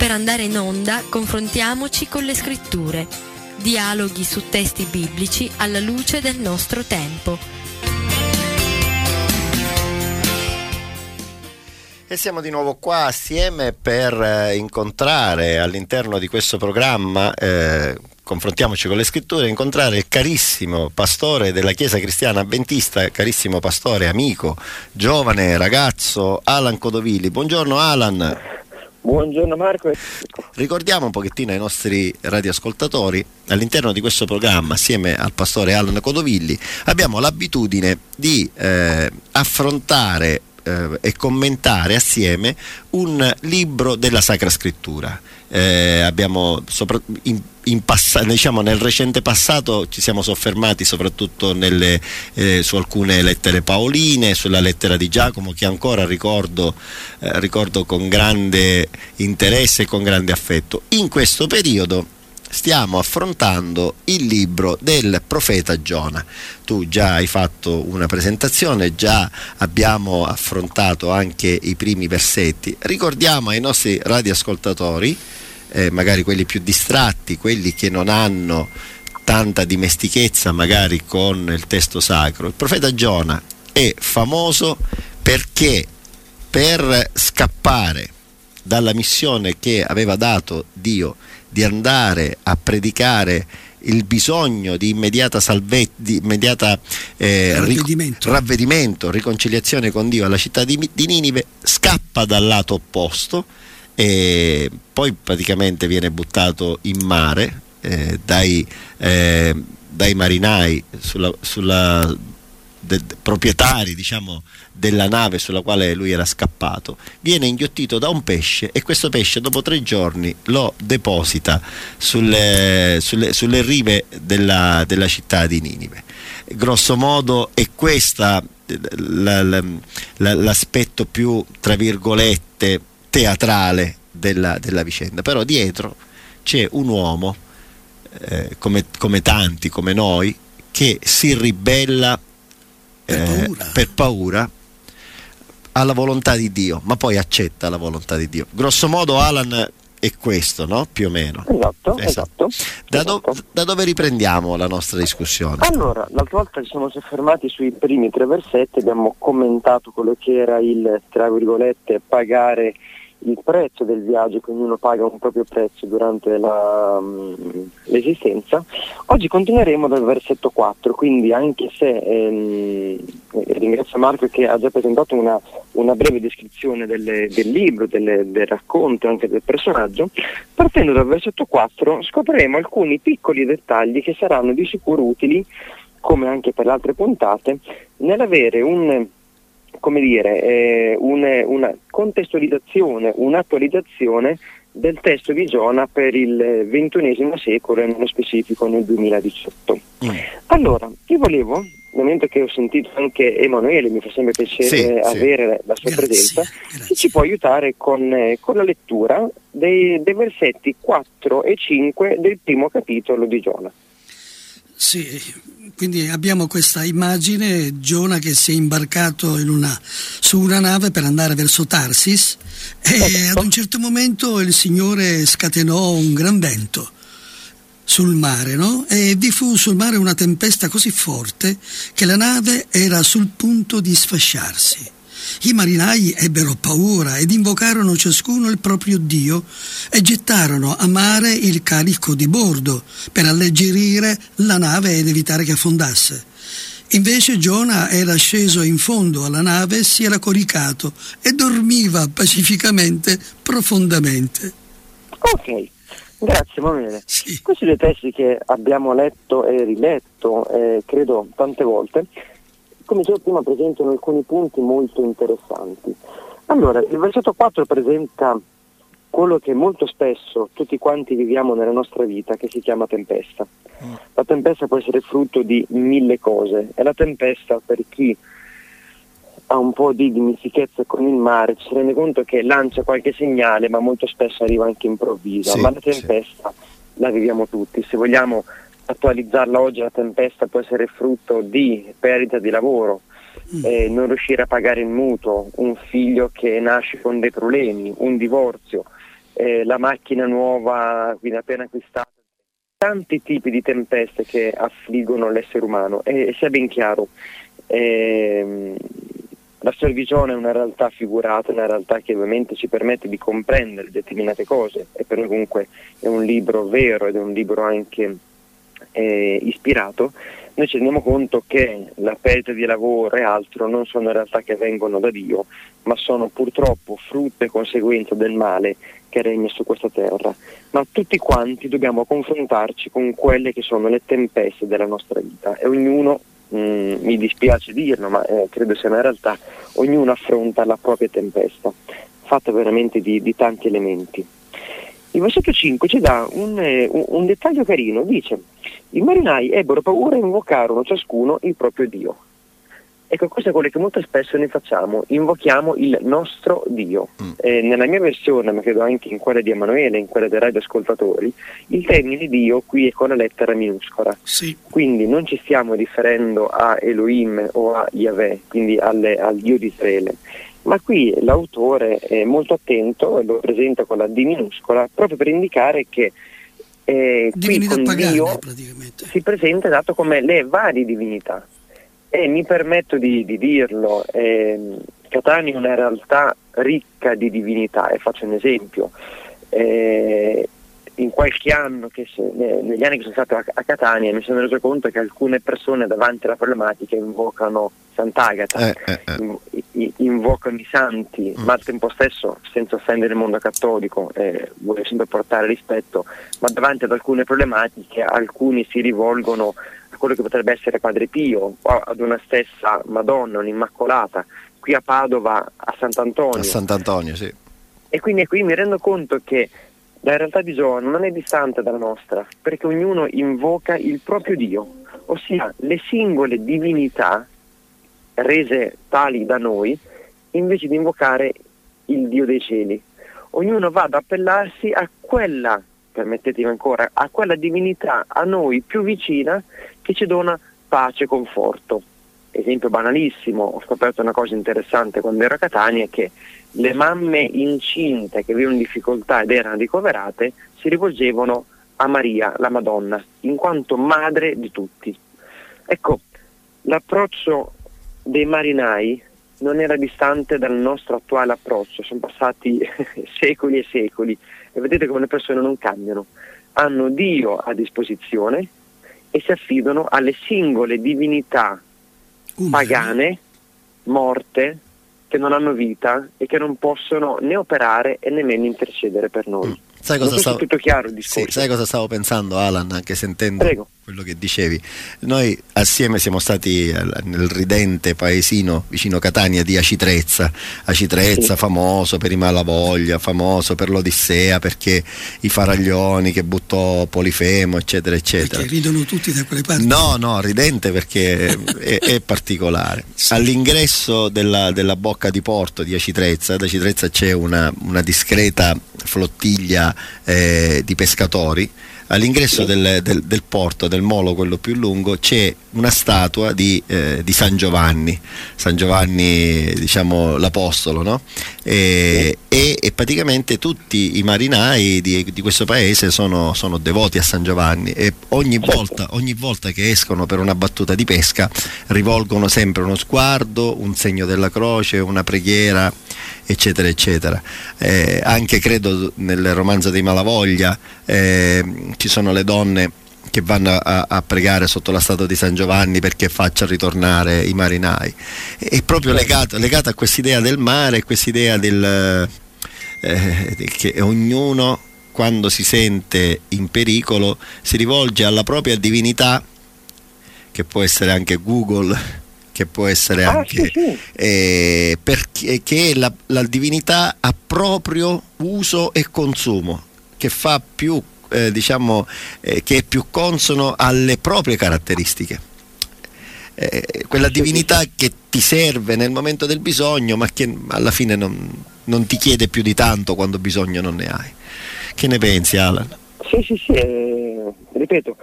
Per andare in onda confrontiamoci con le scritture, dialoghi su testi biblici alla luce del nostro tempo. E siamo di nuovo qua assieme per eh, incontrare all'interno di questo programma eh, confrontiamoci con le scritture, incontrare il carissimo pastore della Chiesa Cristiana Adventista, carissimo pastore, amico, giovane ragazzo Alan Codovilli. Buongiorno Alan. Buongiorno Marco. Ricordiamo un pochettino ai nostri radioascoltatori, all'interno di questo programma, assieme al pastore Alan Codovilli, abbiamo l'abitudine di eh, affrontare eh, e commentare assieme un libro della Sacra Scrittura. Eh, abbiamo sopra, in, in pass- diciamo, nel recente passato ci siamo soffermati soprattutto nelle, eh, su alcune lettere paoline, sulla lettera di Giacomo che ancora ricordo, eh, ricordo con grande interesse e con grande affetto. In questo periodo stiamo affrontando il libro del profeta Giona. Tu già hai fatto una presentazione, già abbiamo affrontato anche i primi versetti. Ricordiamo ai nostri radioascoltatori, eh, magari quelli più distratti, quelli che non hanno tanta dimestichezza magari con il testo sacro, il profeta Giona è famoso perché per scappare dalla missione che aveva dato Dio di andare a predicare il bisogno di immediata, salve, di immediata eh, ravvedimento. Ravvedimento. riconciliazione con Dio alla città di, di Ninive, scappa dal lato opposto e poi praticamente viene buttato in mare eh, dai, eh, dai, marinai sulla, sulla de, proprietari diciamo, della nave sulla quale lui era scappato, viene inghiottito da un pesce e questo pesce dopo tre giorni lo deposita sulle, sulle, sulle rive della, della, città di Ninive. Grosso modo è la, la, l'aspetto più, tra virgolette, teatrale della, della vicenda, però dietro c'è un uomo, eh, come, come tanti, come noi, che si ribella per paura. Eh, per paura alla volontà di Dio, ma poi accetta la volontà di Dio. Grosso modo Alan è questo, no? Più o meno. Esatto, esatto. Da, do- esatto. da, dove riprendiamo la nostra discussione? Allora, l'altra volta ci siamo soffermati sui primi tre versetti, abbiamo commentato quello che era il, tra virgolette, pagare il prezzo del viaggio, che ognuno paga un proprio prezzo durante la, um, l'esistenza. Oggi continueremo dal versetto 4, quindi anche se ehm, ringrazio Marco che ha già presentato una, una breve descrizione delle, del libro, delle, del racconto anche del personaggio, partendo dal versetto 4 scopriremo alcuni piccoli dettagli che saranno di sicuro utili, come anche per le altre puntate, nell'avere un come dire, eh, un, una contestualizzazione, un'attualizzazione del testo di Giona per il XXI secolo e nello specifico nel 2018. Mm. Allora, io volevo, nel momento che ho sentito anche Emanuele, mi fa sempre piacere sì, avere sì. la sua grazie, presenza, grazie. ci può aiutare con, eh, con la lettura dei, dei versetti 4 e 5 del primo capitolo di Giona. Sì, quindi abbiamo questa immagine, Giona che si è imbarcato una, su una nave per andare verso Tarsis e ad un certo momento il Signore scatenò un gran vento sul mare, no? E vi fu sul mare una tempesta così forte che la nave era sul punto di sfasciarsi. I marinai ebbero paura ed invocarono ciascuno il proprio Dio e gettarono a mare il carico di bordo per alleggerire la nave ed evitare che affondasse. Invece Giona era sceso in fondo alla nave, si era coricato e dormiva pacificamente, profondamente. Ok, grazie Emanuele. Sì. Questi due testi che abbiamo letto e riletto, eh, credo tante volte, come dicevo prima, presentano alcuni punti molto interessanti. Allora, il versetto 4 presenta quello che molto spesso tutti quanti viviamo nella nostra vita, che si chiama tempesta. Mm. La tempesta può essere frutto di mille cose e la tempesta per chi ha un po' di dimestichezza con il mare ci rende conto che lancia qualche segnale ma molto spesso arriva anche improvvisa, sì, ma la tempesta sì. la viviamo tutti, se vogliamo attualizzarla oggi la tempesta può essere frutto di perdita di lavoro, mm. eh, non riuscire a pagare il mutuo, un figlio che nasce con dei problemi, un divorzio, eh, la macchina nuova, quindi appena acquistata, tanti tipi di tempeste che affliggono l'essere umano. E, sia ben chiaro, ehm, la servigione è una realtà figurata, una realtà che ovviamente ci permette di comprendere determinate cose. E per noi comunque è un libro vero ed è un libro anche eh, ispirato, noi ci rendiamo conto che la perdita di lavoro e altro non sono realtà che vengono da Dio, ma sono purtroppo frutto e conseguenza del male che regna su questa terra. Ma tutti quanti dobbiamo confrontarci con quelle che sono le tempeste della nostra vita e ognuno, mh, mm, mi dispiace dirlo, ma eh, credo sia una realtà, ognuno affronta la propria tempesta, fatta veramente di, di tanti elementi. Il versetto 5 ci dà un, eh, un, un dettaglio carino, dice i marinai ebbero paura e invocarono ciascuno il proprio Dio. Ecco, questo è quello che molto spesso noi facciamo, invochiamo il nostro Dio. Mm. Eh, nella mia versione, ma credo anche in quella di Emanuele, in quella dei radioascoltatori, il termine Dio qui è con la lettera minuscola. Sì. Quindi non ci stiamo riferendo a Elohim o a Yahweh, quindi alle, al Dio di Israele, ma qui l'autore è molto attento e lo presenta con la D minuscola proprio per indicare che eh, qui con pagane, Dio si presenta dato come le varie divinità. E mi permetto di, di dirlo eh, Catania è una realtà ricca di divinità e faccio un esempio. Eh, in qualche anno, che se, negli anni che sono stato a, a, Catania, mi sono reso conto che alcune persone davanti alla problematica invocano Sant'Agata, eh, eh, eh. invocano i santi, mm. ma al tempo stesso, senza offendere il mondo cattolico, eh, vuole sempre portare rispetto, ma davanti ad alcune problematiche alcuni si rivolgono a quello che potrebbe essere Padre Pio, o ad una stessa Madonna, un'Immacolata, qui a Padova a Sant'Antonio. A Sant'Antonio, sì. E quindi qui mi rendo conto che la realtà di Giovanni non è distante dalla nostra, perché ognuno invoca il proprio Dio, ossia le singole divinità rese tali da noi, invece di invocare il Dio dei cieli. Ognuno va ad appellarsi a quella, permettetemi ancora, a quella divinità a noi più vicina che ci dona pace e conforto. Esempio banalissimo, ho scoperto una cosa interessante quando ero a Catania che le mamme incinte che avevano difficoltà ed erano ricoverate si rivolgevano a Maria, la Madonna, in quanto madre di tutti. Ecco, l'approccio dei marinai non era distante dal nostro attuale approccio, sono passati secoli e secoli e vedete come le persone non cambiano, hanno Dio a disposizione e si affidano alle singole divinità pagane, morte, che non hanno vita e che non possono né operare e nemmeno intercedere per noi. Mm. Sai cosa, stavo... tutto chiaro il discorso. Sì, sai cosa stavo pensando Alan, anche sentendo Prego. Quello che dicevi? Noi assieme siamo stati nel ridente paesino vicino Catania di Acitrezza, Acitrezza sì. famoso per i Malavoglia, famoso per l'Odissea, perché i faraglioni che buttò Polifemo, eccetera, eccetera. Perché ridono tutti da quelle parti? No, no, ridente perché è, è, particolare. Sì. All'ingresso della, della, bocca di porto di Acitrezza, ad Acitrezza c'è una, una discreta flottiglia eh, di pescatori all'ingresso del, del, del, porto, del molo, quello più lungo, c'è una statua di, eh, di San Giovanni, San Giovanni diciamo l'Apostolo, no? e, e, e, praticamente tutti i marinai di, di questo paese sono, sono, devoti a San Giovanni e ogni volta, ogni volta che escono per una battuta di pesca rivolgono sempre uno sguardo, un segno della croce, una preghiera eccetera eccetera eh, anche credo nel romanzo dei Malavoglia eh, ci sono le donne che vanno a, a, pregare sotto la statua di San Giovanni perché faccia ritornare i marinai. È proprio legato, legato a quest'idea del mare, quest'idea del, eh, che ognuno quando si sente in pericolo si rivolge alla propria divinità, che può essere anche Google, che può essere ah, anche sì, sì. Eh, perché la, la divinità ha proprio uso e consumo che fa più eh, diciamo eh, che è più consono alle proprie caratteristiche. Eh, quella divinità che ti serve nel momento del bisogno ma che alla fine non, non, ti chiede più di tanto quando bisogno non ne hai. Che ne pensi Alan? Sì sì sì eh, ripeto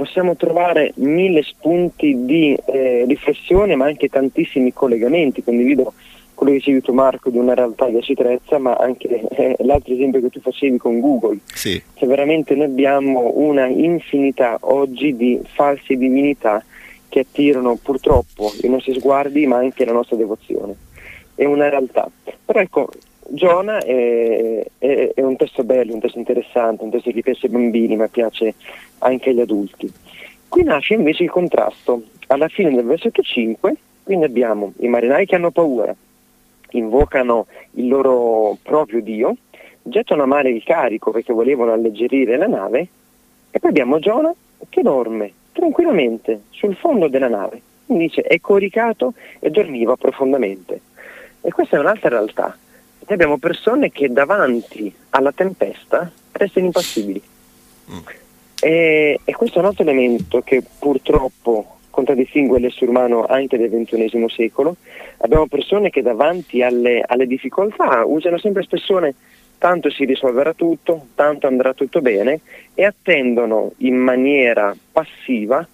possiamo trovare mille spunti di eh, riflessione ma anche tantissimi collegamenti. Condivido quello che dicevi tu Marco di una realtà di acitrezza, ma anche eh, l'altro esempio che tu facevi con Google. Sì. Cioè veramente noi abbiamo una infinità oggi di false divinità che attirano purtroppo i nostri sguardi ma anche la nostra devozione. È una realtà. Però ecco, Giona è, è, è, un testo bello, un testo interessante, un testo che piace ai bambini ma piace anche agli adulti. Qui nasce invece il contrasto. Alla fine del versetto 5, quindi abbiamo i marinai che hanno paura, invocano il loro proprio Dio, gettano a mare il carico perché volevano alleggerire la nave e poi abbiamo Giona che dorme tranquillamente sul fondo della nave. Quindi dice è coricato e dormiva profondamente. E questa è un'altra realtà. Noi abbiamo persone che davanti alla tempesta restano impassibili. Mm. E, e, questo è un altro elemento che purtroppo contraddistingue l'essere umano anche del XXI secolo. Abbiamo persone che davanti alle, alle difficoltà usano sempre espressione tanto si risolverà tutto, tanto andrà tutto bene e attendono in maniera passiva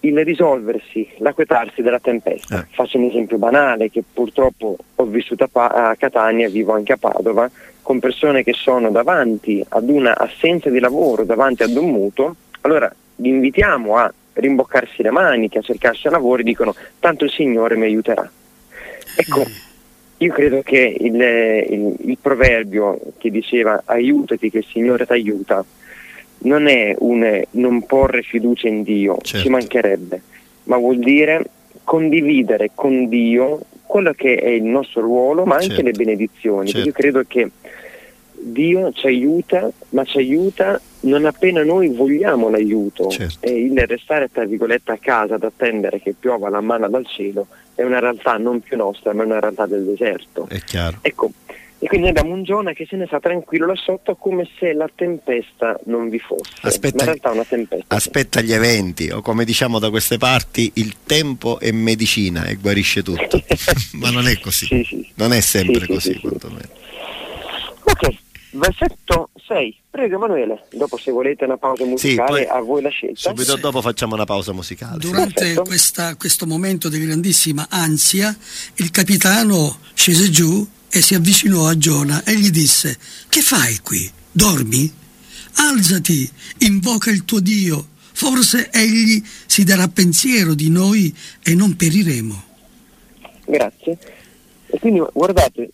il risolversi, l'acquetarsi della tempesta. Eh. Faccio un esempio banale che purtroppo ho vissuto a, Catania, vivo anche a Padova, con persone che sono davanti ad una assenza di lavoro, davanti ad un mutuo, allora li invitiamo a rimboccarsi le maniche, a cercarsi lavoro e dicono tanto il Signore mi aiuterà. Ecco, io credo che il, il, il proverbio che diceva aiutati che il Signore ti aiuta non è un non porre fiducia in Dio, certo. ci mancherebbe, ma vuol dire condividere con Dio quello che è il nostro ruolo, ma anche certo. le benedizioni. Certo. Io credo che Dio ci aiuta, ma ci aiuta non appena noi vogliamo l'aiuto. Certo. E il restare, tra virgolette, a casa ad attendere che piova la manna dal cielo è una realtà non più nostra, ma è una realtà del deserto. È chiaro. Ecco, e quindi abbiamo un Giona che se ne sta tranquillo là sotto come se la tempesta non vi fosse. Aspetta, Ma in realtà è una tempesta. Aspetta gli eventi, o come diciamo da queste parti, il tempo è medicina e guarisce tutto. Ma non è così. Sì, sì. Non è sempre sì, così, quantomeno. Ok, versetto 6. Prego Emanuele, dopo se volete una pausa musicale a voi la scelta. Subito dopo facciamo una pausa musicale. Durante questa, questo momento di grandissima ansia, il capitano scese giù e si avvicinò a Giona e gli disse, che fai qui? Dormi? Alzati, invoca il tuo Dio, forse egli si darà pensiero di noi e non periremo. Grazie. E quindi guardate,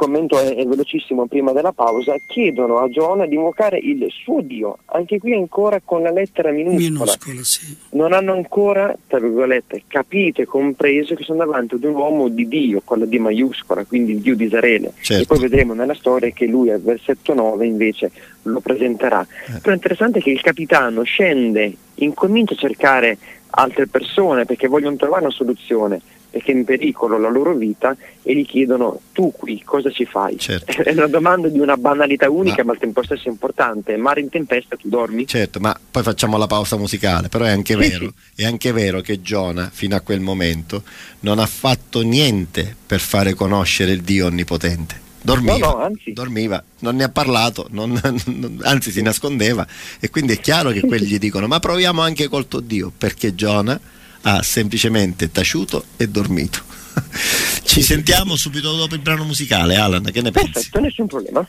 commento è, è, velocissimo prima della pausa, chiedono a Giona di invocare il suo Dio, anche qui ancora con la lettera minuscola. minuscola sì. Non hanno ancora, tra virgolette, capito e compreso che sono davanti ad un uomo di Dio, con la D maiuscola, quindi il Dio di Israele. Certo. E poi vedremo nella storia che lui al versetto 9 invece lo presenterà. Eh. Però è interessante che il capitano scende, incomincia a cercare altre persone perché vogliono trovare una soluzione perché è in pericolo la loro vita e gli chiedono tu qui cosa ci fai? Certo. È una domanda di una banalità unica ma, ma al tempo stesso importante, mare in tempesta tu dormi? Certo, ma poi facciamo la pausa musicale, però è anche, sì, vero, sì. è anche vero che Giona fino a quel momento non ha fatto niente per fare conoscere il Dio onnipotente. Dormiva, no, no, dormiva, non ne ha parlato, non, non, anzi si nascondeva e quindi è chiaro che quelli gli dicono ma proviamo anche col tuo Dio perché Giona ha semplicemente taciuto e dormito. Ci sentiamo subito dopo il brano musicale, Alan, che ne pensi? Perfetto, nessun problema.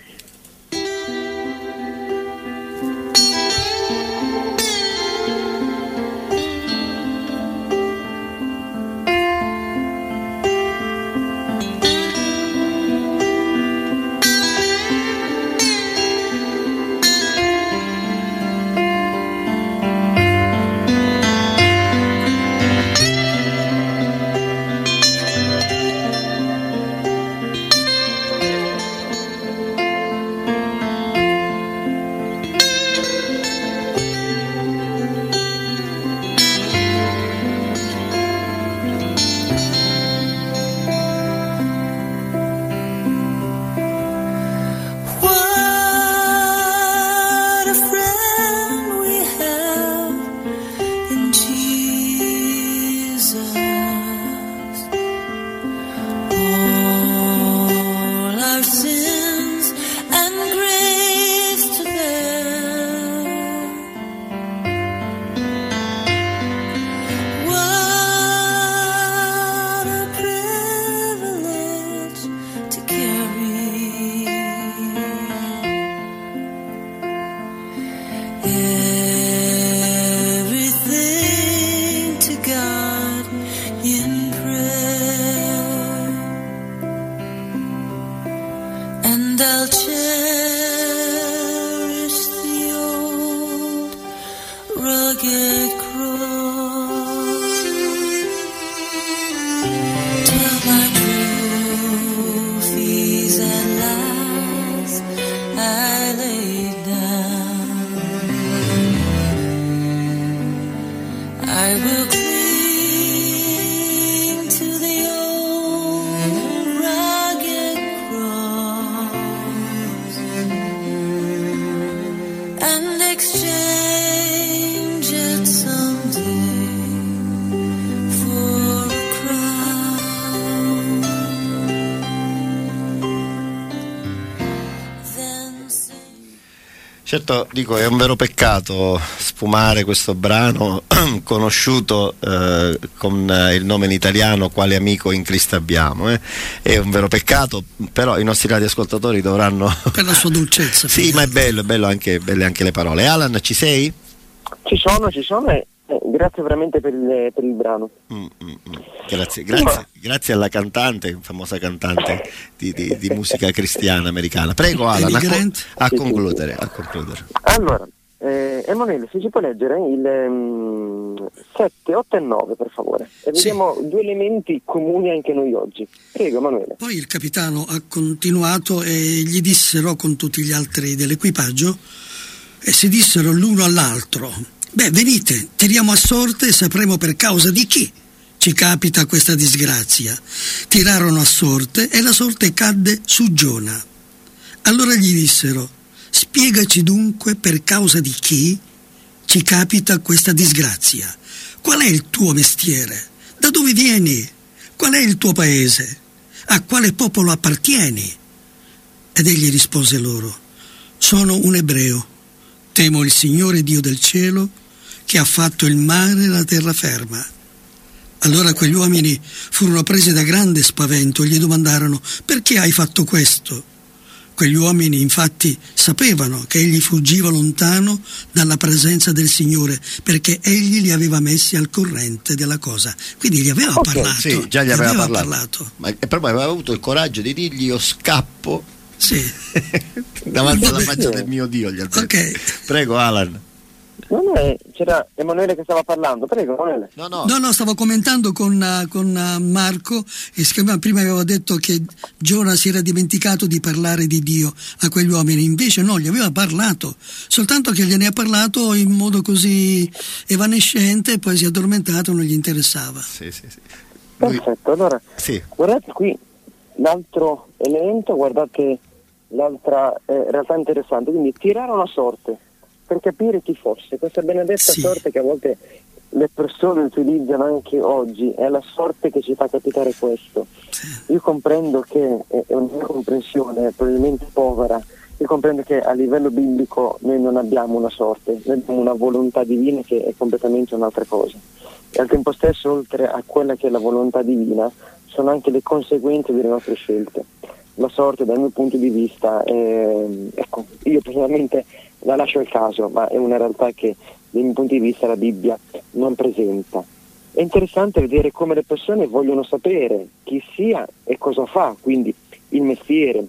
Certo, dico, è un vero peccato sfumare questo brano conosciuto eh, con eh, il nome in italiano Quale amico in Cristo abbiamo. Eh? È un vero peccato, però i nostri radioascoltatori dovranno... Per la sua dolcezza. sì, ma è bello, è bello anche, belle anche le parole. Alan, ci sei? Ci sono, ci sono e eh, grazie veramente per il, per il brano. Mm, mm, mm. Grazie, grazie, grazie, alla cantante, famosa cantante di, di, di musica cristiana americana. Prego Alan, a, a, concludere, a, concludere, Allora, eh, Emanuele, se ci può leggere il um, 7, 8 e 9 per favore. E vediamo sì. due elementi comuni anche noi oggi. Prego Emanuele. Poi il capitano ha continuato e gli dissero con tutti gli altri dell'equipaggio e si dissero l'uno all'altro Beh, venite, tiriamo a sorte e sapremo per causa di chi ci capita questa disgrazia. Tirarono a sorte e la sorte cadde su Giona. Allora gli dissero, spiegaci dunque per causa di chi ci capita questa disgrazia. Qual è il tuo mestiere? Da dove vieni? Qual è il tuo paese? A quale popolo appartieni? Ed egli rispose loro, sono un ebreo, temo il Signore Dio del cielo che ha fatto il mare e la terraferma. Allora quegli uomini furono presi da grande spavento e gli domandarono perché hai fatto questo? Quegli uomini infatti sapevano che egli fuggiva lontano dalla presenza del Signore perché egli li aveva messi al corrente della cosa. Quindi gli aveva okay, parlato. Sì, già gli aveva, aveva parlato. parlato. Ma proprio aveva avuto il coraggio di dirgli io scappo sì. davanti alla faccia del mio Dio. Gli. Okay. Prego Alan. No, no, c'era Emanuele che stava parlando, prego Emanuele. No, no, no, no stavo commentando con, uh, con uh, Marco e prima avevo detto che Giona si era dimenticato di parlare di Dio a quegli uomini, invece no, gli aveva parlato, soltanto che gliene ha parlato in modo così evanescente e poi si è addormentato, non gli interessava. Sì, sì, sì. Lui... Perfetto, allora sì. guardate qui l'altro elemento, guardate l'altra eh, realtà interessante, quindi tirare una sorte per capire chi fosse. Questa benedetta sì. sorte che a volte le persone utilizzano anche oggi, è la sorte che ci fa capitare questo. Sì. Io comprendo che è una mia comprensione probabilmente povera, io comprendo che a livello biblico noi non abbiamo una sorte, noi abbiamo una volontà divina che è completamente un'altra cosa. E al tempo stesso, oltre a quella che è la volontà divina, sono anche le conseguenze delle nostre scelte. La sorte dal mio punto di vista, è, ecco, io personalmente la lascio al caso, ma è una realtà che dal mio punto di vista la Bibbia non presenta. È interessante vedere come le persone vogliono sapere chi sia e cosa fa, quindi il mestiere,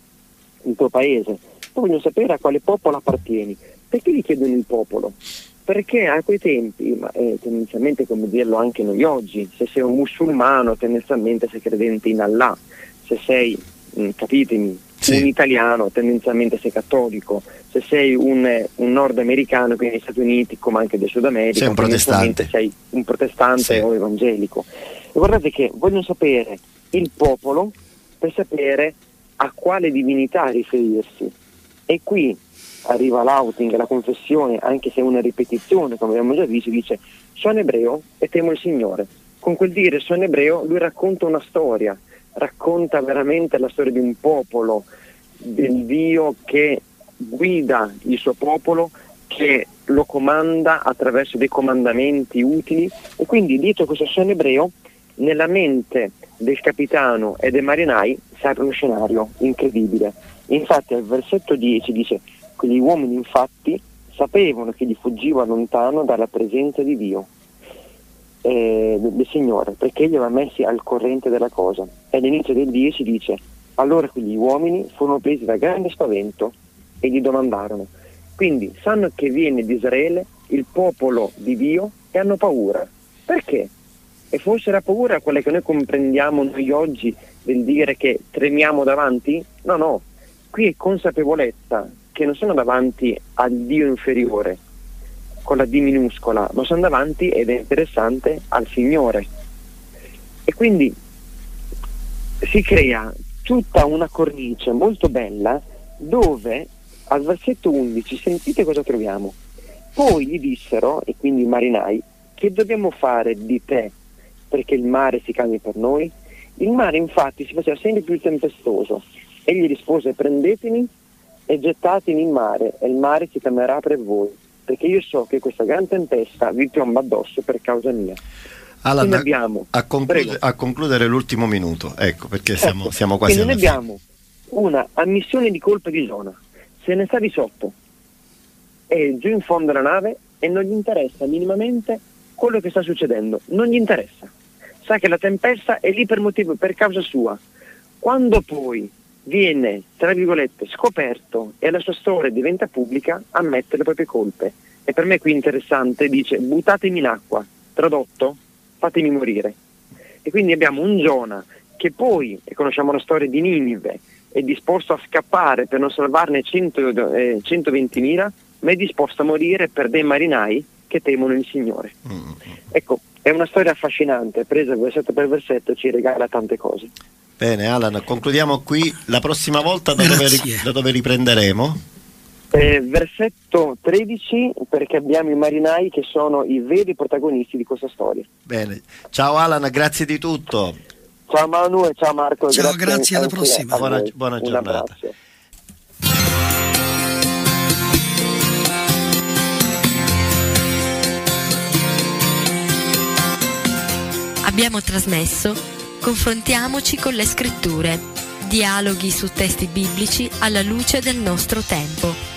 il tuo paese, poi vogliono sapere a quale popolo appartieni. Perché gli chiedono il popolo? Perché a quei tempi, ma è tendenzialmente come dirlo anche noi oggi, se sei un musulmano tendenzialmente sei credente in Allah, se sei, capitemi, sì. un italiano tendenzialmente sei cattolico, se sei un, un nordamericano, quindi negli Stati Uniti come anche del Sud America, sei un protestante, sei un protestante sì. o evangelico. E guardate che vogliono sapere il popolo per sapere a quale divinità riferirsi. E qui arriva l'outing, la confessione, anche se è una ripetizione, come abbiamo già visto, dice sono ebreo e temo il Signore. Con quel dire sono ebreo lui racconta una storia, racconta veramente la storia di un popolo, del Dio che guida il suo popolo, che lo comanda attraverso dei comandamenti utili e quindi dietro questo suono ebreo nella mente del capitano e dei marinai si apre uno scenario incredibile. Infatti al versetto 10 dice quegli uomini infatti sapevano che gli fuggiva lontano dalla presenza di Dio eh, del Signore, perché li aveva messi al corrente della cosa. E all'inizio del 10 dice, allora quegli uomini furono presi da grande spavento e gli domandarono, quindi sanno che viene di Israele il popolo di Dio e hanno paura. Perché? E forse la paura è quella che noi comprendiamo noi oggi del dire che tremiamo davanti? No, no, qui è consapevolezza che non sono davanti al Dio inferiore, con la D minuscola, ma sono davanti ed è interessante al Signore. E quindi si crea tutta una cornice molto bella dove al versetto 11 sentite cosa troviamo. Poi gli dissero, e quindi i marinai, che dobbiamo fare di te perché il mare si calmi per noi? Il mare infatti si faceva sempre più tempestoso. Egli rispose prendetemi e gettatemi in mare e il mare si calmerà per voi perché io so che questa gran tempesta vi piomba addosso per causa mia. Alan, abbiamo, a, conclude, a, concludere l'ultimo minuto, ecco perché siamo, ecco, siamo quasi quindi noi abbiamo una ammissione di colpa di zona, se ne sta di sotto, è giù in fondo alla nave e non gli interessa minimamente quello che sta succedendo, non gli interessa, sa che la tempesta è lì per motivo, per causa sua. Quando poi viene, tra virgolette, scoperto e la sua storia diventa pubblica, ammette le proprie colpe. E per me qui interessante dice buttatemi in acqua, tradotto, fatemi morire. E quindi abbiamo un Giona che poi, e conosciamo la storia di Ninive, è disposto a scappare per non salvarne 100, eh, 120.000, ma è disposto a morire per dei marinai che temono il Signore. Mm-hmm. Ecco, è una storia affascinante, presa versetto per versetto ci regala tante cose. Bene, Alan, concludiamo qui. La prossima volta da, dove, da dove, riprenderemo? Eh, versetto 13 perché abbiamo i marinai che sono i veri protagonisti di questa storia. Bene, ciao Alan, grazie di tutto. Ciao Manu e ciao Marco. Ciao, grazie, grazie alla prossima. Buona, buona giornata. Abbiamo trasmesso Confrontiamoci con le scritture. Dialoghi su testi biblici alla luce del nostro tempo